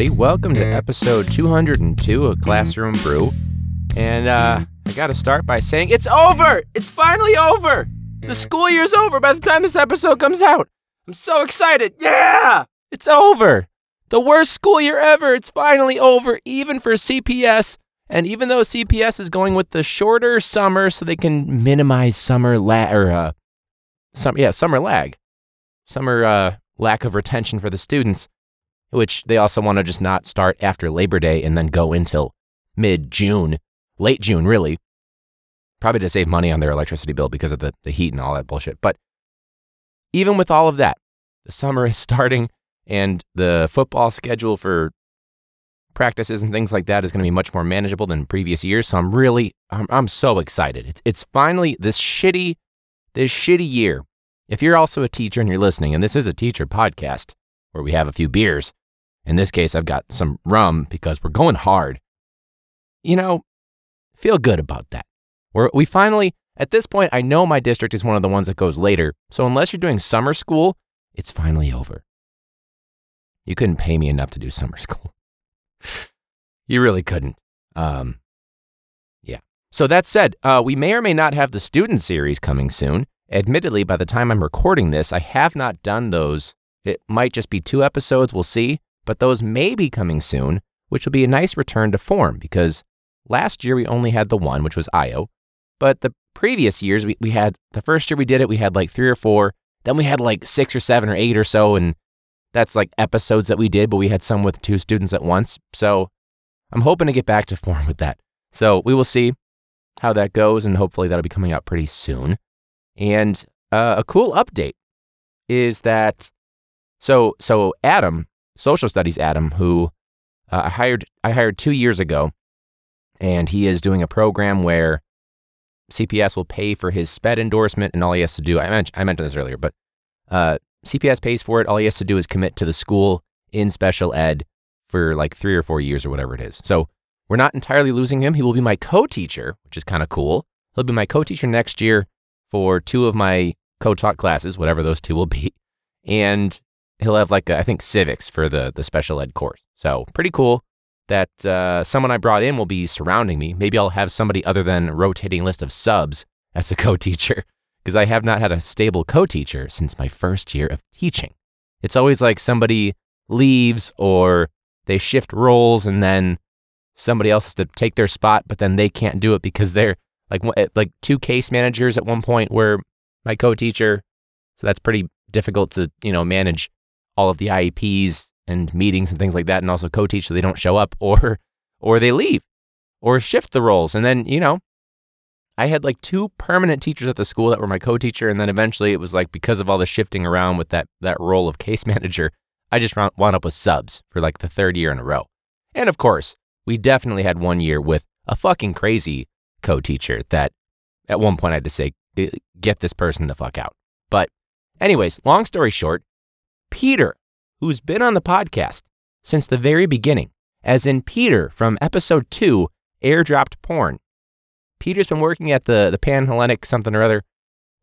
everybody. Welcome to episode 202 of Classroom Brew. And uh, I got to start by saying it's over! It's finally over! The school year's over by the time this episode comes out. I'm so excited. Yeah! It's over! The worst school year ever. It's finally over, even for CPS. And even though CPS is going with the shorter summer so they can minimize summer lag, or uh, some, yeah, summer lag, summer uh, lack of retention for the students, which they also want to just not start after Labor Day and then go until mid June, late June, really. Probably to save money on their electricity bill because of the, the heat and all that bullshit. But even with all of that, the summer is starting and the football schedule for practices and things like that is going to be much more manageable than previous years. So I'm really, I'm, I'm so excited. It's, it's finally this shitty, this shitty year. If you're also a teacher and you're listening, and this is a teacher podcast where we have a few beers, in this case, I've got some rum because we're going hard. You know, feel good about that. We're, we finally, at this point, I know my district is one of the ones that goes later. So unless you're doing summer school, it's finally over. You couldn't pay me enough to do summer school. you really couldn't. Um, yeah. So that said, uh, we may or may not have the student series coming soon. Admittedly, by the time I'm recording this, I have not done those. It might just be two episodes, we'll see, but those may be coming soon, which will be a nice return to form because last year we only had the one, which was IO. But the previous years, we, we had the first year we did it, we had like three or four. Then we had like six or seven or eight or so. And that's like episodes that we did, but we had some with two students at once. So I'm hoping to get back to form with that. So we will see how that goes, and hopefully that'll be coming out pretty soon. And uh, a cool update is that so so Adam, social studies Adam, who uh, I hired I hired two years ago, and he is doing a program where CPS will pay for his SPED endorsement, and all he has to do I mentioned I mentioned this earlier, but uh, CPS pays for it. All he has to do is commit to the school in special ed for like three or four years or whatever it is. So we're not entirely losing him. He will be my co teacher, which is kind of cool. He'll be my co teacher next year for two of my co taught classes, whatever those two will be. And he'll have like, a, I think, civics for the, the special ed course. So pretty cool that uh, someone I brought in will be surrounding me. Maybe I'll have somebody other than rotating list of subs as a co teacher because I have not had a stable co teacher since my first year of teaching. It's always like somebody leaves or they shift roles and then somebody else has to take their spot, but then they can't do it because they're like like two case managers at one point were my co-teacher. So that's pretty difficult to, you know, manage all of the IEPs and meetings and things like that and also co-teach so they don't show up or or they leave or shift the roles and then, you know, I had like two permanent teachers at the school that were my co-teacher, and then eventually it was like because of all the shifting around with that that role of case manager, I just wound up with subs for like the third year in a row. And of course, we definitely had one year with a fucking crazy co-teacher that at one point I had to say, get this person the fuck out. But anyways, long story short, Peter, who's been on the podcast since the very beginning, as in Peter from episode two, airdropped porn Peter's been working at the, the Panhellenic something or other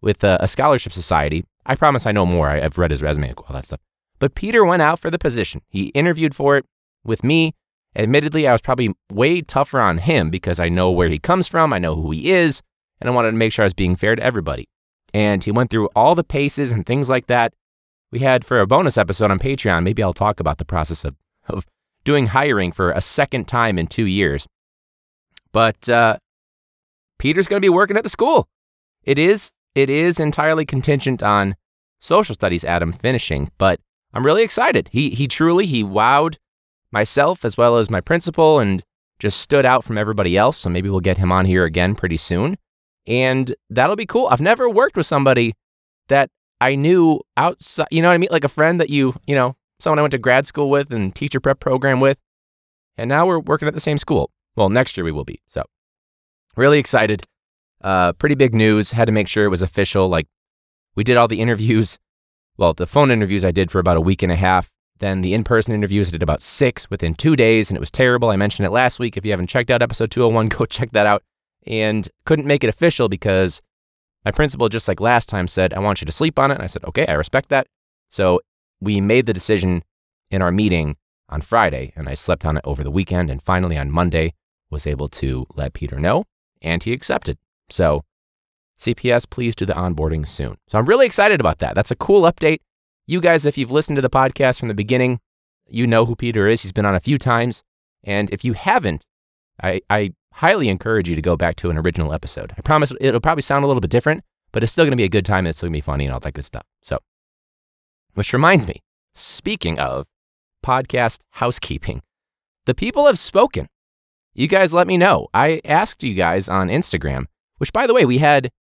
with a, a scholarship society. I promise I know more. I, have read his resume, all that stuff. But Peter went out for the position. He interviewed for it with me. Admittedly, I was probably way tougher on him because I know where he comes from, I know who he is, and I wanted to make sure I was being fair to everybody. And he went through all the paces and things like that. We had for a bonus episode on Patreon, maybe I'll talk about the process of, of doing hiring for a second time in two years. But uh, Peter's going to be working at the school. It is it is entirely contingent on social studies Adam finishing, but I'm really excited. He he truly he wowed myself as well as my principal and just stood out from everybody else. So maybe we'll get him on here again pretty soon. And that'll be cool. I've never worked with somebody that I knew outside, you know what I mean? Like a friend that you, you know, someone I went to grad school with and teacher prep program with. And now we're working at the same school. Well, next year we will be. So Really excited. Uh, pretty big news. Had to make sure it was official. Like, we did all the interviews. Well, the phone interviews I did for about a week and a half. Then the in person interviews I did about six within two days, and it was terrible. I mentioned it last week. If you haven't checked out episode 201, go check that out. And couldn't make it official because my principal, just like last time, said, I want you to sleep on it. And I said, okay, I respect that. So we made the decision in our meeting on Friday, and I slept on it over the weekend. And finally, on Monday, was able to let Peter know, and he accepted. So, CPS, please do the onboarding soon. So, I'm really excited about that. That's a cool update. You guys, if you've listened to the podcast from the beginning, you know who Peter is. He's been on a few times. And if you haven't, I, I highly encourage you to go back to an original episode. I promise it'll probably sound a little bit different, but it's still going to be a good time. And it's still going to be funny and all that good stuff. So, which reminds me, speaking of podcast housekeeping, the people have spoken. You guys let me know. I asked you guys on Instagram, which by the way, we had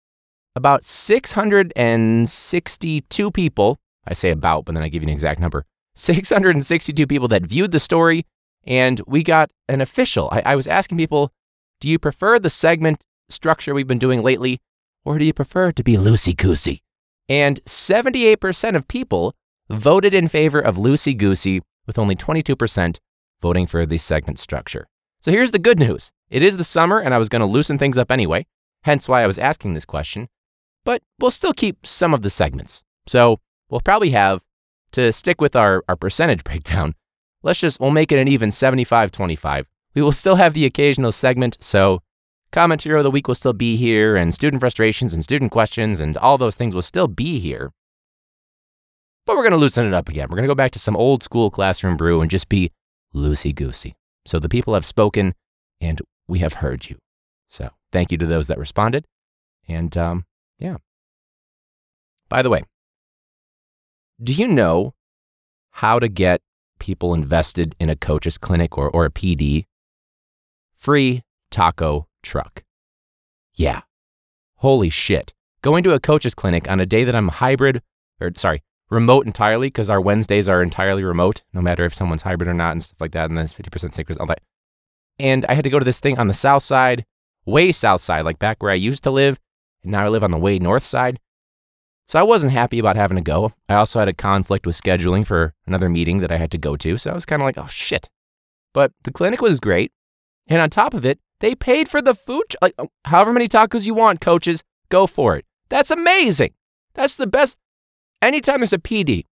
about 662 people. I say about, but then I give you an exact number 662 people that viewed the story, and we got an official. I, I was asking people, do you prefer the segment structure we've been doing lately, or do you prefer to be loosey goosey? And 78% of people voted in favor of loosey goosey, with only 22% voting for the segment structure. So here's the good news it is the summer, and I was going to loosen things up anyway, hence why I was asking this question, but we'll still keep some of the segments. So we'll probably have to stick with our, our percentage breakdown, let's just, we'll make it an even 75 25. We will still have the occasional segment, so comment hero of the week will still be here, and student frustrations and student questions and all those things will still be here. But we're going to loosen it up again. We're going to go back to some old school classroom brew and just be loosey goosey. So the people have spoken and we have heard you. So thank you to those that responded. And um, yeah. By the way, do you know how to get people invested in a coach's clinic or, or a PD? Free taco truck. Yeah. Holy shit. Going to a coach's clinic on a day that I'm hybrid, or sorry, remote entirely, because our Wednesdays are entirely remote, no matter if someone's hybrid or not and stuff like that, and then it's 50% sick, all that. And I had to go to this thing on the south side, way south side, like back where I used to live, and now I live on the way north side. So I wasn't happy about having to go. I also had a conflict with scheduling for another meeting that I had to go to. So I was kind of like, oh shit. But the clinic was great. And on top of it, they paid for the food. Like, oh, however many tacos you want, coaches, go for it. That's amazing. That's the best. Anytime there's a PD,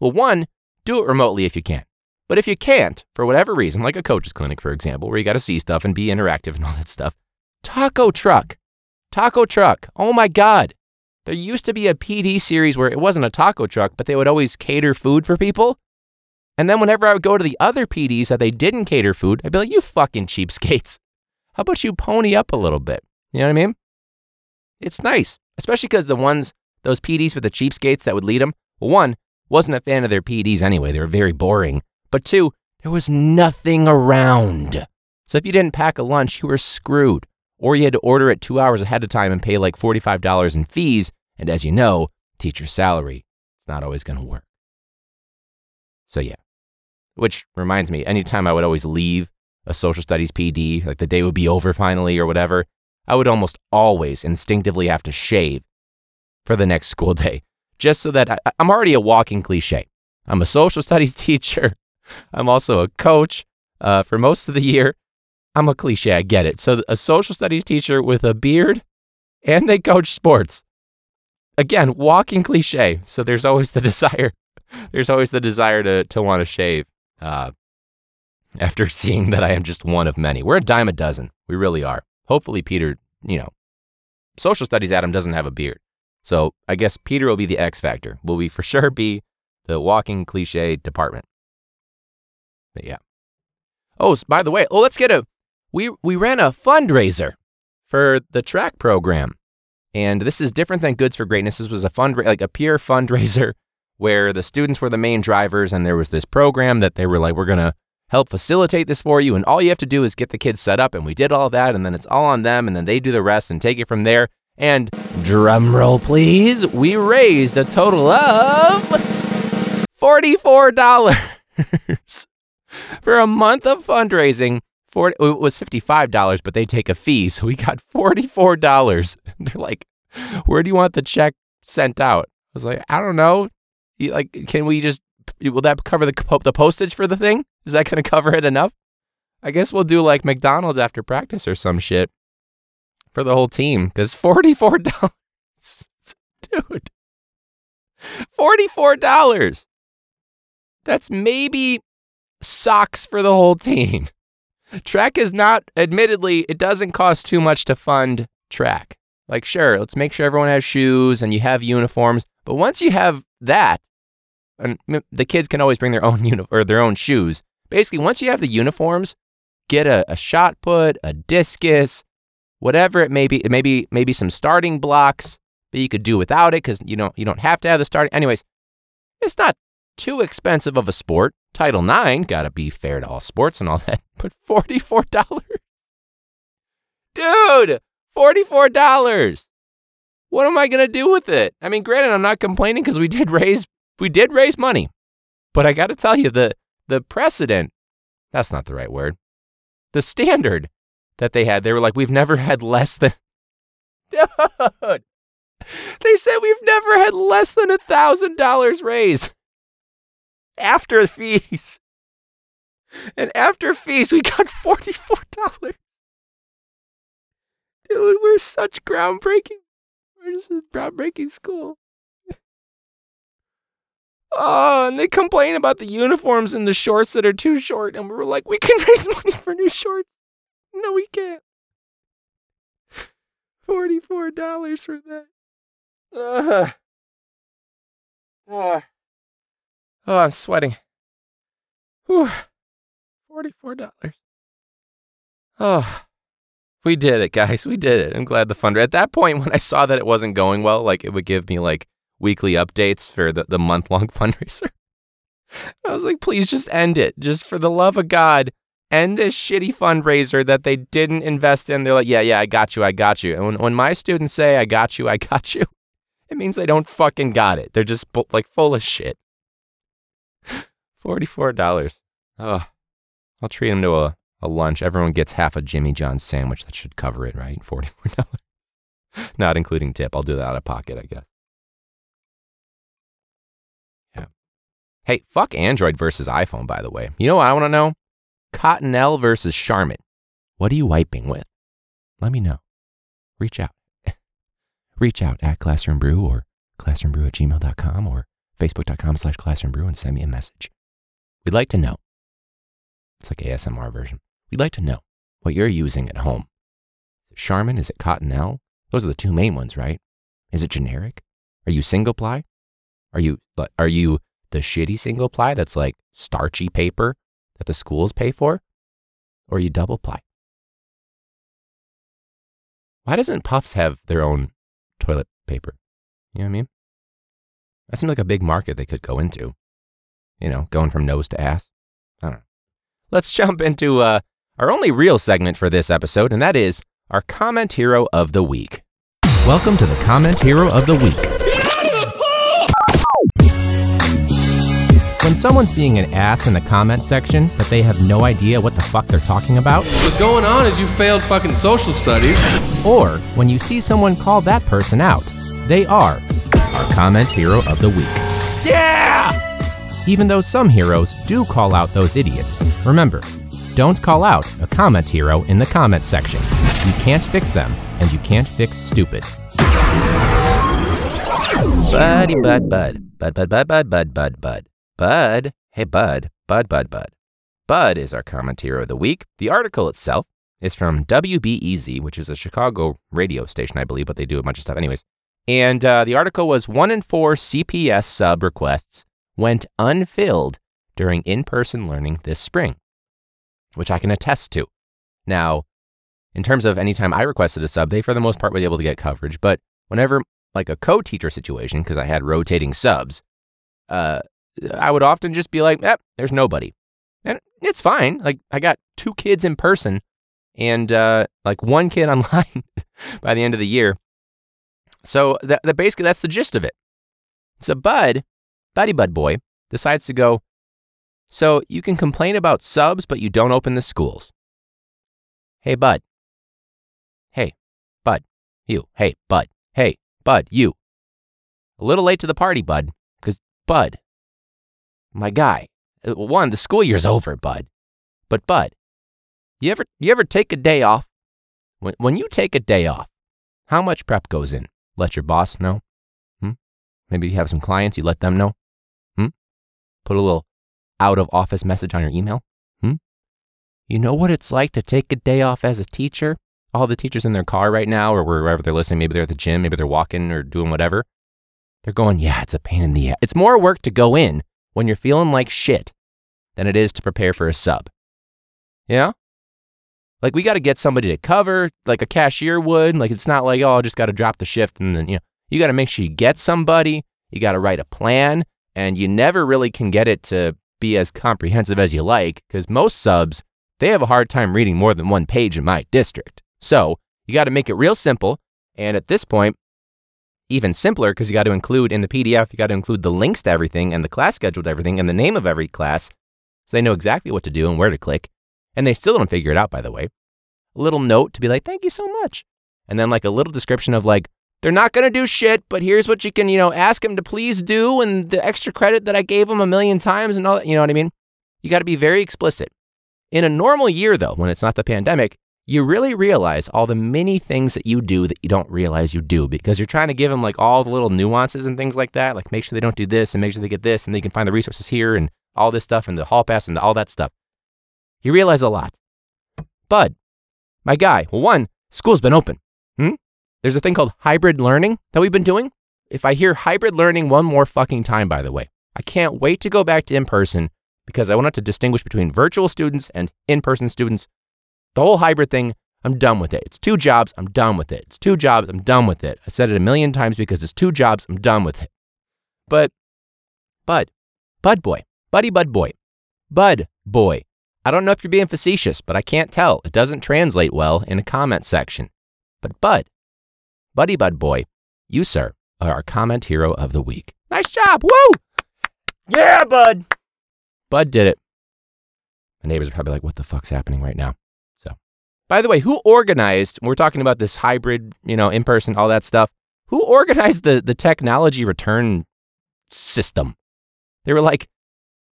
well, one, do it remotely if you can. But if you can't, for whatever reason, like a coach's clinic, for example, where you got to see stuff and be interactive and all that stuff, taco truck. Taco truck. Oh my God. There used to be a PD series where it wasn't a taco truck, but they would always cater food for people. And then whenever I would go to the other PDs that they didn't cater food, I'd be like, you fucking cheapskates. How about you pony up a little bit? You know what I mean? It's nice, especially because the ones, those PDs with the cheapskates that would lead them, well, one, wasn't a fan of their PDs anyway. They were very boring. But two, there was nothing around. So if you didn't pack a lunch, you were screwed. Or you had to order it two hours ahead of time and pay like $45 in fees and as you know, teacher salary, it's not always going to work. So, yeah. Which reminds me, anytime I would always leave a social studies PD, like the day would be over finally or whatever, I would almost always instinctively have to shave for the next school day, just so that I, am already a walking cliche. I'm a social studies teacher. I'm also a coach uh, for most of the year. I'm a cliche, I get it. So, a social studies teacher with a beard and they coach sports again, walking cliche. So there's always the desire. There's always the desire to to want to shave. Uh, after seeing that I am just one of many. We're a dime a dozen. We really are. Hopefully, Peter, you know, social studies Adam doesn't have a beard. So I guess Peter will be the X factor. Will we for sure be the walking cliche department? But yeah. Oh, by the way, oh, let's get a. We we ran a fundraiser for the track program. And this is different than Goods for Greatness. This was a fund, like a peer fundraiser where the students were the main drivers, and there was this program that they were like, we're going to help facilitate this for you. And all you have to do is get the kids set up. And we did all that. And then it's all on them. And then they do the rest and take it from there. And drum roll, please, we raised a total of $44 for a month of fundraising. 40, it was $55, but they take a fee. So we got $44. They're like, where do you want the check sent out? I was like, I don't know. You, like, can we just, will that cover the, the postage for the thing? Is that going to cover it enough? I guess we'll do like McDonald's after practice or some shit for the whole team because $44. Dude. $44. That's maybe socks for the whole team. Track is not, admittedly, it doesn't cost too much to fund track. Like, sure, let's make sure everyone has shoes and you have uniforms. But once you have that, and the kids can always bring their own uni- or their own shoes. Basically, once you have the uniforms, get a, a shot put, a discus, whatever it may be. Maybe maybe some starting blocks that you could do without it because you know you don't have to have the starting. Anyways, it's not too expensive of a sport. Title IX gotta be fair to all sports and all that, but forty four dollars, dude, forty four dollars. What am I gonna do with it? I mean, granted, I'm not complaining because we did raise we did raise money, but I got to tell you the the precedent. That's not the right word. The standard that they had, they were like, we've never had less than. Dude, they said we've never had less than a thousand dollars raised after fees. And after fees, we got forty-four dollars. Dude, we're such groundbreaking. Just a groundbreaking school. Oh, and they complain about the uniforms and the shorts that are too short. And we were like, we can raise money for new shorts. No, we can't. $44 for that. Uh, uh, oh, I'm sweating. Whew. $44. Oh, we did it, guys. We did it. I'm glad the funder. At that point, when I saw that it wasn't going well, like it would give me like weekly updates for the, the month long fundraiser. I was like, please just end it. Just for the love of God, end this shitty fundraiser that they didn't invest in. They're like, yeah, yeah, I got you, I got you. And when, when my students say, I got you, I got you, it means they don't fucking got it. They're just like full of shit. $44. Oh, I'll treat them to a, a lunch. Everyone gets half a Jimmy John's sandwich. That should cover it, right? $44. Not including tip. I'll do that out of pocket, I guess. Yeah. Hey, fuck Android versus iPhone, by the way. You know what I want to know? Cottonelle versus Charmin. What are you wiping with? Let me know. Reach out. Reach out at Classroom Brew or classroombrew at gmail.com or facebook.com slash classroombrew and send me a message. We'd like to know. It's like ASMR version. We'd like to know what you're using at home. Is it Charmin? Is it Cottonelle? Those are the two main ones, right? Is it generic? Are you single ply? Are you are you the shitty single ply that's like starchy paper that the schools pay for, or you double ply. Why doesn't Puffs have their own toilet paper? You know what I mean? That seems like a big market they could go into. You know, going from nose to ass. I don't know. Let's jump into uh, our only real segment for this episode, and that is our comment hero of the week. Welcome to the comment hero of the week. When someone's being an ass in the comment section, but they have no idea what the fuck they're talking about, What's going on is you failed fucking social studies. or when you see someone call that person out, they are our comment hero of the week. Yeah! Even though some heroes do call out those idiots, remember, don't call out a comment hero in the comment section. You can't fix them, and you can't fix stupid. Buddy, bud, bud, bud, bud, bud, bud, bud, bud, bud. Bud, hey Bud, Bud, Bud, Bud. Bud is our comment hero of the week. The article itself is from WBEZ, which is a Chicago radio station, I believe, but they do a bunch of stuff anyways. And uh, the article was one in four CPS sub requests went unfilled during in person learning this spring, which I can attest to. Now, in terms of anytime I requested a sub, they for the most part were able to get coverage. But whenever, like a co teacher situation, because I had rotating subs, uh, I would often just be like, eh, there's nobody. And it's fine. Like, I got two kids in person and uh, like one kid online by the end of the year. So that, that basically that's the gist of it. So Bud, Buddy Bud Boy, decides to go. So you can complain about subs, but you don't open the schools. Hey Bud. Hey, Bud. You. Hey, Bud. Hey, Bud. You. A little late to the party, Bud, because Bud, my guy. Uh, one, the school year's over, bud. But bud, you ever you ever take a day off? When when you take a day off, how much prep goes in? Let your boss know. Hmm? Maybe you have some clients, you let them know. Hmm? Put a little out of office message on your email? Hmm? You know what it's like to take a day off as a teacher? All the teachers in their car right now, or wherever they're listening, maybe they're at the gym, maybe they're walking or doing whatever. They're going, yeah, it's a pain in the ass. It's more work to go in when you're feeling like shit than it is to prepare for a sub. Yeah? Like we got to get somebody to cover, like a cashier would. Like it's not like, oh, I just got to drop the shift and then, you know, you got to make sure you get somebody. You got to write a plan, and you never really can get it to be as comprehensive as you like because most subs, they have a hard time reading more than one page in my district. So you got to make it real simple. And at this point, even simpler because you got to include in the PDF, you got to include the links to everything and the class schedule to everything and the name of every class so they know exactly what to do and where to click. And they still don't figure it out, by the way. A little note to be like, thank you so much. And then like a little description of like, they're not going to do shit, but here's what you can, you know, ask them to please do and the extra credit that I gave them a million times and all that. You know what I mean? You got to be very explicit. In a normal year, though, when it's not the pandemic, you really realize all the many things that you do that you don't realize you do because you're trying to give them like all the little nuances and things like that. Like make sure they don't do this and make sure they get this and they can find the resources here and all this stuff and the hall pass and all that stuff. You realize a lot. Bud, my guy, well, one, school's been open. There's a thing called hybrid learning that we've been doing. If I hear hybrid learning one more fucking time, by the way, I can't wait to go back to in person because I want to distinguish between virtual students and in person students. The whole hybrid thing, I'm done with it. It's two jobs, I'm done with it. It's two jobs, I'm done with it. I said it a million times because it's two jobs, I'm done with it. But, Bud, Bud boy, Buddy Bud boy, Bud boy. I don't know if you're being facetious, but I can't tell. It doesn't translate well in a comment section. But Bud, Buddy Bud Boy, you, sir, are our comment hero of the week. Nice job. Woo! Yeah, Bud. Bud did it. My neighbors are probably like, what the fuck's happening right now? So, by the way, who organized, we're talking about this hybrid, you know, in person, all that stuff. Who organized the, the technology return system? They were like,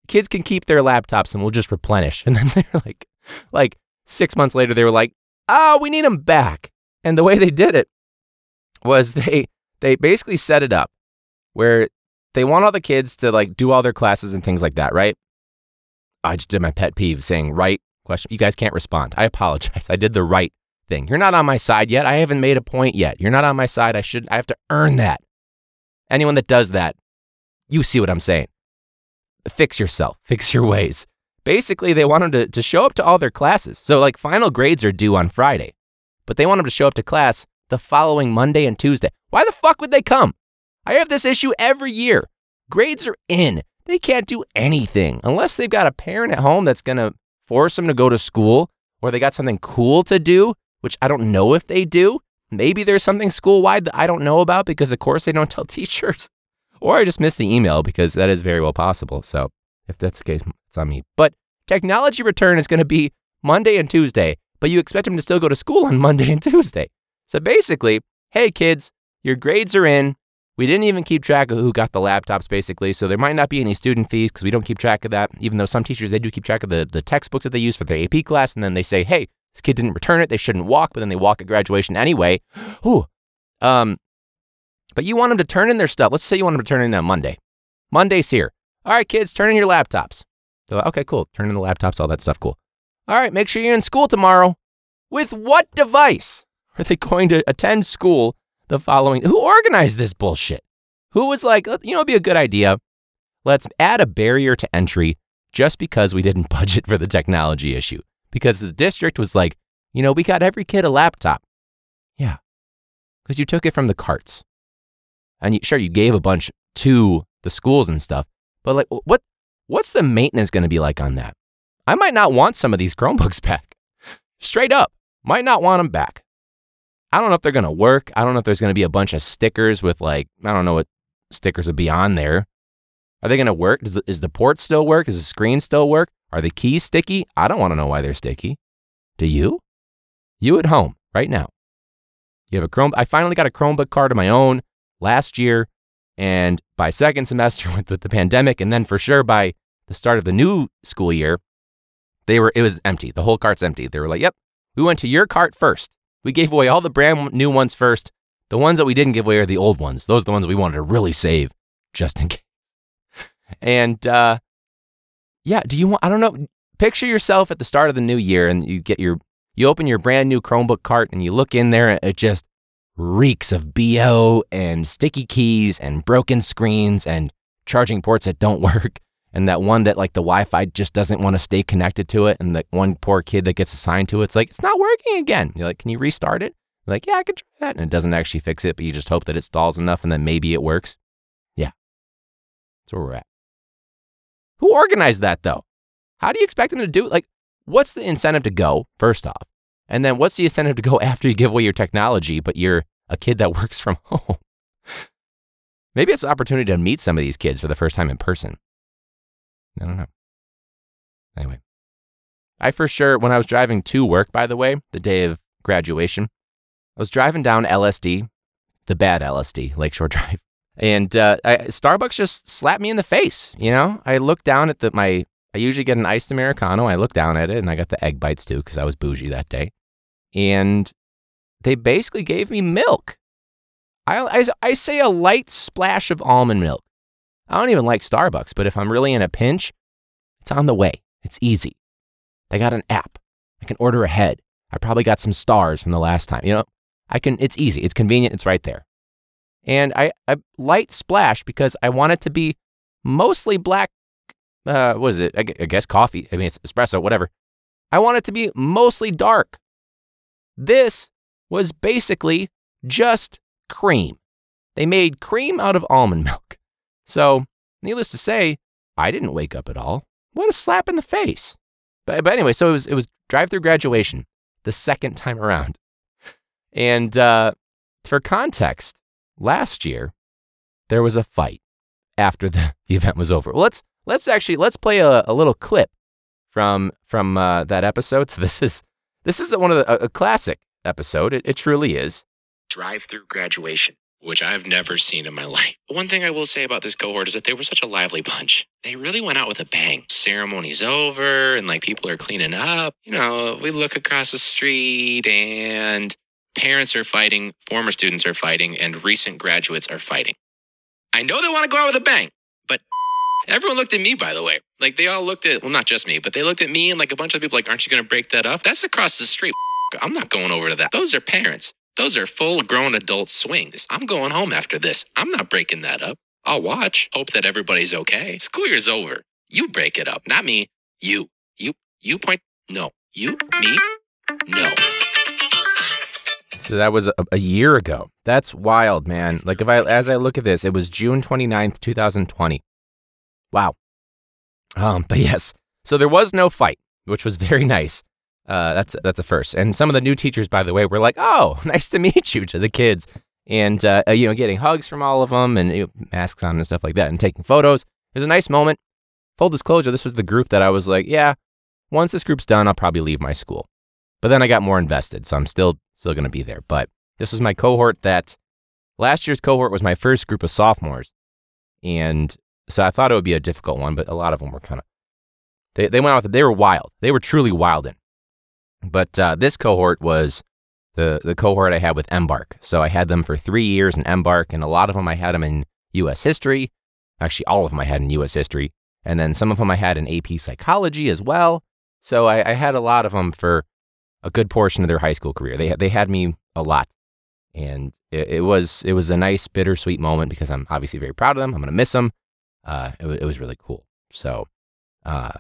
kids can keep their laptops and we'll just replenish. And then they're like, like six months later, they were like, oh, we need them back. And the way they did it was they they basically set it up where they want all the kids to like do all their classes and things like that, right? I just did my pet peeve saying right question. You guys can't respond. I apologize. I did the right thing. You're not on my side yet. I haven't made a point yet. You're not on my side. I should I have to earn that. Anyone that does that, you see what I'm saying. Fix yourself. Fix your ways. Basically, they want them to, to show up to all their classes. So, like, final grades are due on Friday, but they want them to show up to class the following Monday and Tuesday. Why the fuck would they come? I have this issue every year. Grades are in. They can't do anything unless they've got a parent at home that's going to force them to go to school or they got something cool to do, which I don't know if they do. Maybe there's something school wide that I don't know about because, of course, they don't tell teachers. Or I just missed the email because that is very well possible. So if that's the case, it's on me. But technology return is going to be Monday and Tuesday, but you expect them to still go to school on Monday and Tuesday. So basically, hey kids, your grades are in. We didn't even keep track of who got the laptops, basically. So there might not be any student fees because we don't keep track of that. Even though some teachers, they do keep track of the, the textbooks that they use for their AP class. And then they say, hey, this kid didn't return it. They shouldn't walk, but then they walk at graduation anyway. Ooh. Um, but you want them to turn in their stuff. Let's say you want them to turn in on Monday. Monday's here. All right, kids, turn in your laptops. They're like, okay, cool. Turn in the laptops, all that stuff, cool. All right, make sure you're in school tomorrow. With what device? Are they going to attend school the following? Who organized this bullshit? Who was like, you know, it'd be a good idea. Let's add a barrier to entry just because we didn't budget for the technology issue. Because the district was like, you know, we got every kid a laptop. Yeah, because you took it from the carts. And you, sure, you gave a bunch to the schools and stuff, but like, what, what's the maintenance going to be like on that? I might not want some of these Chromebooks back. Straight up, might not want them back. I don't know if they're going to work. I don't know if there's going to be a bunch of stickers with like, I don't know what stickers would be on there. Are they going to work? Does, is the port still work? Does the screen still work? Are the keys sticky? I don't want to know why they're sticky. Do you? You at home right now. You have a Chrome. I finally got a Chromebook card of my own last year. And by second semester with the, the pandemic, and then for sure by the start of the new school year, they were, it was empty. The whole cart's empty. They were like, yep, we went to your cart first. We gave away all the brand new ones first. The ones that we didn't give away are the old ones. Those are the ones we wanted to really save, just in case. And uh, yeah, do you want, I don't know, picture yourself at the start of the new year and you get your, you open your brand new Chromebook cart and you look in there and it just reeks of BO and sticky keys and broken screens and charging ports that don't work. And that one that like the Wi Fi just doesn't want to stay connected to it. And that one poor kid that gets assigned to it, it's like, it's not working again. You're like, can you restart it? You're like, yeah, I can try that. And it doesn't actually fix it, but you just hope that it stalls enough and then maybe it works. Yeah. That's where we're at. Who organized that though? How do you expect them to do it? Like, what's the incentive to go, first off? And then what's the incentive to go after you give away your technology, but you're a kid that works from home? Maybe it's an opportunity to meet some of these kids for the first time in person. I don't know. Anyway, I for sure, when I was driving to work, by the way, the day of graduation, I was driving down LSD, the bad LSD, Lakeshore Drive, and uh, I, Starbucks just slapped me in the face. You know, I looked down at the, my, I usually get an iced Americano. I looked down at it and I got the egg bites too because I was bougie that day. And they basically gave me milk. I, I, I say a light splash of almond milk. I don't even like Starbucks, but if I'm really in a pinch, it's on the way. It's easy. They got an app. I can order ahead. I probably got some stars from the last time. You know, I can, it's easy. It's convenient. It's right there. And I, I light splash because I want it to be mostly black. Uh, what is it? I, I guess coffee. I mean, it's espresso, whatever. I want it to be mostly dark. This was basically just cream. They made cream out of almond milk. So, needless to say, I didn't wake up at all. What a slap in the face. But, but anyway, so it was, it was drive through graduation the second time around. And uh, for context, last year there was a fight after the, the event was over. Well, let's let's actually let's play a, a little clip from from uh, that episode. So this is this is one of the a, a classic episode. It, it truly is. drive through graduation, which I've never seen in my life. One thing I will say about this cohort is that they were such a lively bunch. They really went out with a bang. Ceremony's over and like people are cleaning up. You know, we look across the street and parents are fighting, former students are fighting, and recent graduates are fighting. I know they want to go out with a bang, but everyone looked at me, by the way. Like they all looked at, well, not just me, but they looked at me and like a bunch of people like, aren't you going to break that up? That's across the street. I'm not going over to that. Those are parents. Those are full grown adult swings. I'm going home after this. I'm not breaking that up. I'll watch, hope that everybody's okay. School year's over. You break it up, not me. You. You. You point. No. You. Me. No. So that was a, a year ago. That's wild, man. Like if I as I look at this, it was June 29th, 2020. Wow. Um, but yes. So there was no fight, which was very nice. Uh, that's that's a first. And some of the new teachers, by the way, were like, "Oh, nice to meet you" to the kids, and uh, you know, getting hugs from all of them and you know, masks on and stuff like that, and taking photos. It was a nice moment. Full disclosure: this was the group that I was like, "Yeah, once this group's done, I'll probably leave my school." But then I got more invested, so I'm still still going to be there. But this was my cohort that last year's cohort was my first group of sophomores, and so I thought it would be a difficult one. But a lot of them were kind of they they went out. They were wild. They were truly wildin'. But uh, this cohort was the the cohort I had with Embark. So I had them for three years in Embark, and a lot of them I had them in U.S. history. Actually, all of them I had in U.S. history, and then some of them I had in AP psychology as well. So I, I had a lot of them for a good portion of their high school career. They they had me a lot, and it, it was it was a nice bittersweet moment because I'm obviously very proud of them. I'm gonna miss them. Uh, it, it was really cool. So, uh,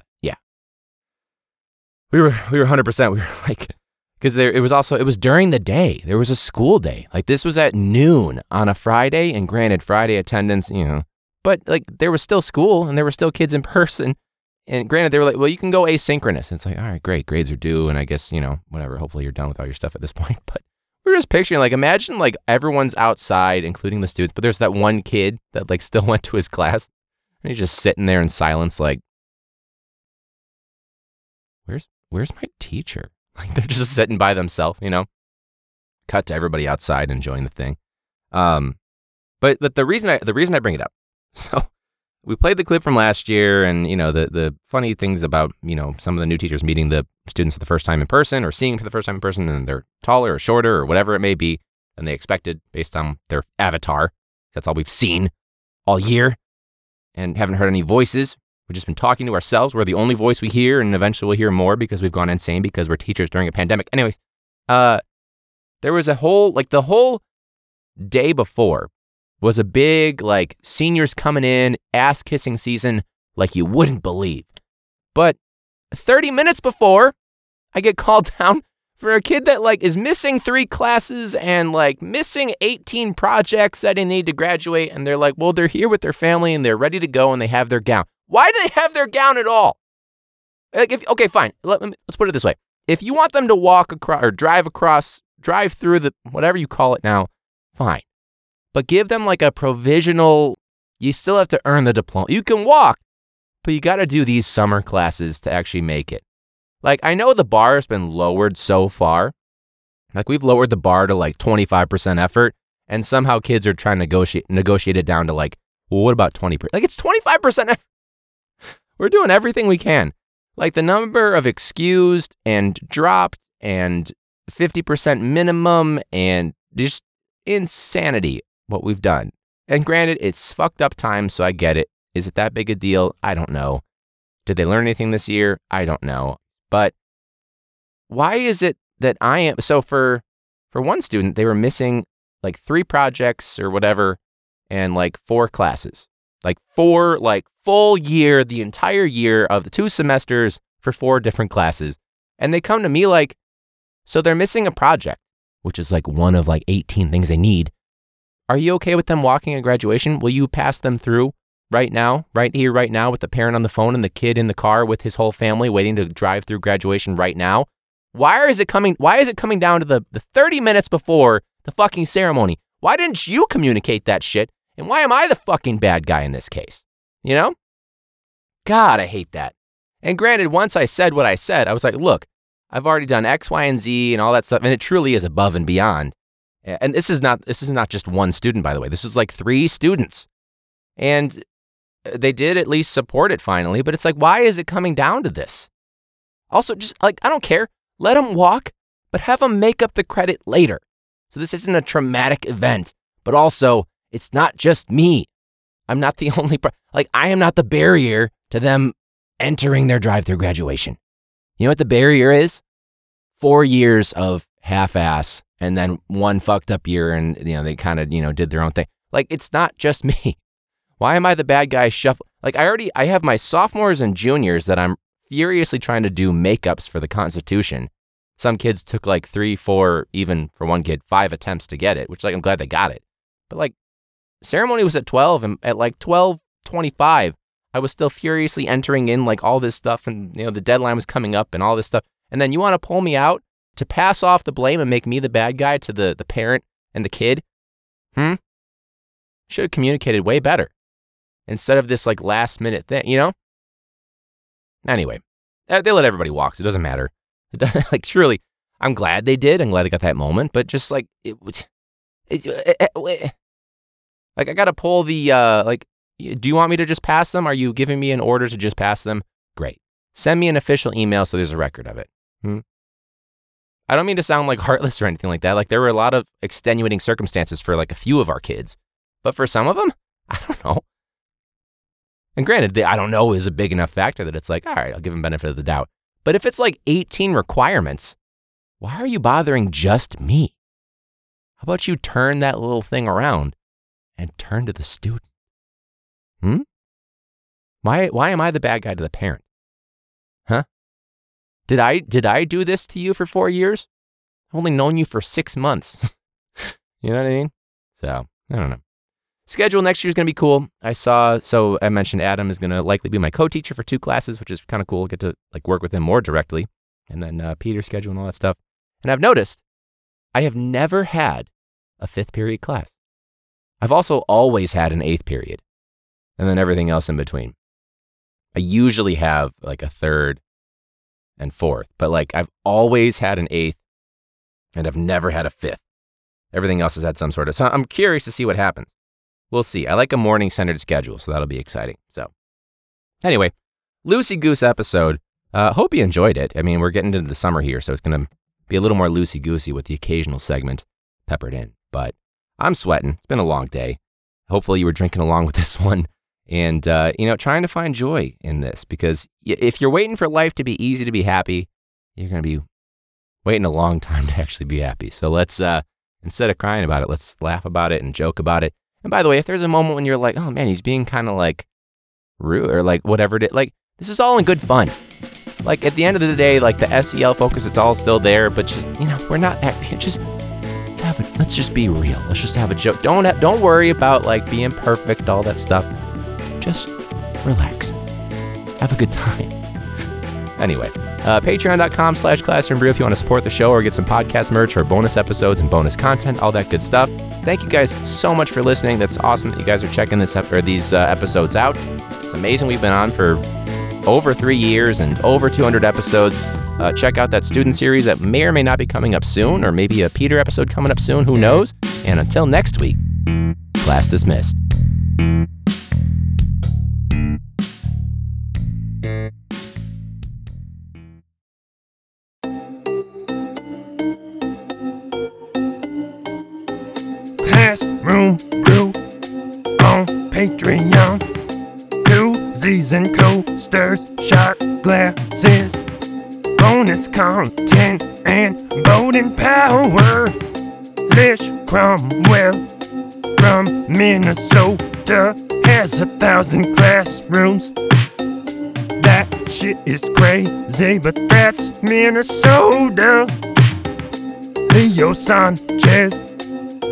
we were we were 100. percent We were like because there it was also it was during the day. There was a school day. Like this was at noon on a Friday, and granted, Friday attendance, you know, but like there was still school and there were still kids in person. And granted, they were like, well, you can go asynchronous. And it's like, all right, great, grades are due, and I guess you know whatever. Hopefully, you're done with all your stuff at this point. But we we're just picturing like imagine like everyone's outside, including the students, but there's that one kid that like still went to his class, and he's just sitting there in silence, like, where's where's my teacher? Like they're just sitting by themselves, you know. Cut to everybody outside enjoying the thing. Um, but but the reason I the reason I bring it up, so we played the clip from last year, and you know the the funny things about you know some of the new teachers meeting the students for the first time in person or seeing for the first time in person, and they're taller or shorter or whatever it may be than they expected based on their avatar. That's all we've seen all year, and haven't heard any voices, We've just been talking to ourselves. We're the only voice we hear, and eventually we'll hear more because we've gone insane because we're teachers during a pandemic. Anyways, uh, there was a whole, like, the whole day before was a big, like, seniors coming in, ass kissing season like you wouldn't believe. But 30 minutes before, I get called down for a kid that like is missing three classes and like missing 18 projects that they need to graduate and they're like well they're here with their family and they're ready to go and they have their gown why do they have their gown at all like if okay fine Let, me, let's put it this way if you want them to walk across or drive across drive through the whatever you call it now fine but give them like a provisional you still have to earn the diploma you can walk but you got to do these summer classes to actually make it like, I know the bar has been lowered so far. Like, we've lowered the bar to like 25% effort, and somehow kids are trying to negotiate, negotiate it down to like, well, what about 20%? Like, it's 25% effort. We're doing everything we can. Like, the number of excused and dropped and 50% minimum and just insanity what we've done. And granted, it's fucked up time, so I get it. Is it that big a deal? I don't know. Did they learn anything this year? I don't know. But why is it that I am so for for one student they were missing like three projects or whatever and like four classes. Like four like full year the entire year of the two semesters for four different classes. And they come to me like so they're missing a project, which is like one of like 18 things they need. Are you okay with them walking at graduation? Will you pass them through? right now, right here, right now, with the parent on the phone and the kid in the car with his whole family waiting to drive through graduation right now? Why is it coming? Why is it coming down to the, the 30 minutes before the fucking ceremony? Why didn't you communicate that shit? And why am I the fucking bad guy in this case? You know? God, I hate that. And granted, once I said what I said, I was like, look, I've already done X, Y, and Z and all that stuff, and it truly is above and beyond. And this is not this is not just one student, by the way. This is like three students. And uh, they did at least support it finally, but it's like, why is it coming down to this? Also, just like, I don't care. Let them walk, but have them make up the credit later. So this isn't a traumatic event, but also, it's not just me. I'm not the only, pro- like, I am not the barrier to them entering their drive through graduation. You know what the barrier is? Four years of half ass and then one fucked up year and, you know, they kind of, you know, did their own thing. Like, it's not just me. Why am I the bad guy shuffle? Like I already I have my sophomores and juniors that I'm furiously trying to do makeups for the Constitution. Some kids took like three, four, even for one kid, five attempts to get it, which like I'm glad they got it. But like ceremony was at 12 and at like 12:25 I was still furiously entering in like all this stuff and you know the deadline was coming up and all this stuff. And then you want to pull me out to pass off the blame and make me the bad guy to the the parent and the kid? Hmm? Should have communicated way better instead of this like last minute thing, you know? Anyway, uh, they let everybody walk, so it doesn't matter. like, truly, I'm glad they did. I'm glad they got that moment, but just like, it was. It, it, it, like, I got to pull the, uh, like, do you want me to just pass them? Are you giving me an order to just pass them? Great. Send me an official email so there's a record of it. Hmm? I don't mean to sound like heartless or anything like that. Like, there were a lot of extenuating circumstances for like a few of our kids, but for some of them, I don't know. And granted, the I don't know is a big enough factor that it's like, all right, I'll give them benefit of the doubt. But if it's like 18 requirements, why are you bothering just me? How about you turn that little thing around and turn to the student? Hmm? Why, why am I the bad guy to the parent? Huh? Did I, did I do this to you for four years? I've only known you for six months. you know what I mean? So, I don't know. Schedule next year is going to be cool. I saw, so I mentioned Adam is going to likely be my co-teacher for two classes, which is kind of cool. Get to like work with him more directly, and then uh, Peter's schedule and all that stuff. And I've noticed I have never had a fifth period class. I've also always had an eighth period, and then everything else in between. I usually have like a third and fourth, but like I've always had an eighth, and I've never had a fifth. Everything else has had some sort of. So I'm curious to see what happens. We'll see. I like a morning centered schedule, so that'll be exciting. So, anyway, loosey goose episode. Uh, hope you enjoyed it. I mean, we're getting into the summer here, so it's going to be a little more loosey goosey with the occasional segment peppered in. But I'm sweating. It's been a long day. Hopefully, you were drinking along with this one. and uh, you know, trying to find joy in this because if you're waiting for life to be easy to be happy, you're gonna be waiting a long time to actually be happy. So let's uh, instead of crying about it, let's laugh about it and joke about it. And by the way, if there's a moment when you're like, oh man, he's being kind of like rude or like whatever it is, like this is all in good fun. Like at the end of the day, like the SEL focus, it's all still there, but just you know, we're not act- just let's let's just be real. Let's just have a joke. Don't ha- don't worry about like being perfect, all that stuff. Just relax. Have a good time. Anyway, uh, patreon.com slash classroom brew if you want to support the show or get some podcast merch or bonus episodes and bonus content, all that good stuff. Thank you guys so much for listening. That's awesome that you guys are checking this ep- or these uh, episodes out. It's amazing we've been on for over three years and over 200 episodes. Uh, check out that student series that may or may not be coming up soon, or maybe a Peter episode coming up soon. Who knows? And until next week, class dismissed. Classroom Brew on Patreon. Koozies and coasters, shot glasses, bonus content and voting power. Lish Cromwell from Minnesota has a thousand classrooms. That shit is crazy, but that's Minnesota. Leo Sanchez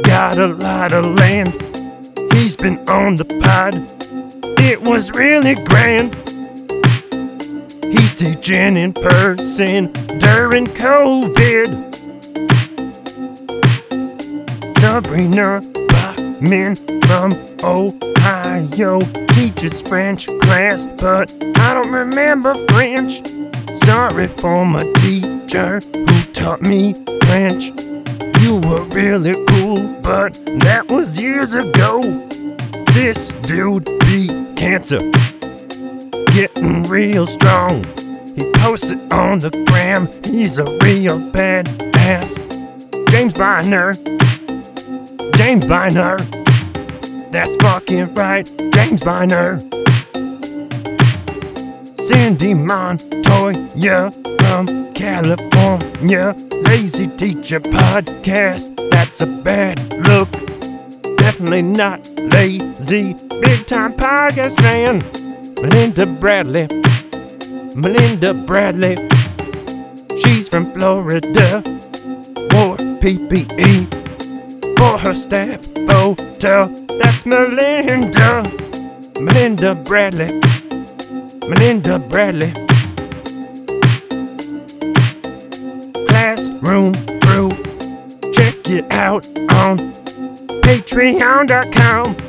got a lot of land. He's been on the pod. It was really grand. Teaching in person during COVID. Sabrina Bachman from Ohio teaches French class, but I don't remember French. Sorry for my teacher who taught me French. You were really cool, but that was years ago. This dude beat cancer, getting real strong. He posts it on the gram, he's a real badass. James Biner, James Biner, that's fucking right, James Biner. Cindy Montoya from California. Lazy Teacher Podcast, that's a bad look. Definitely not lazy. Big time podcast fan. Melinda Bradley. Melinda Bradley. She's from Florida. Wore PPE for her staff photo. That's Melinda. Melinda Bradley. Melinda Bradley. Classroom Brew. Check it out on patreon.com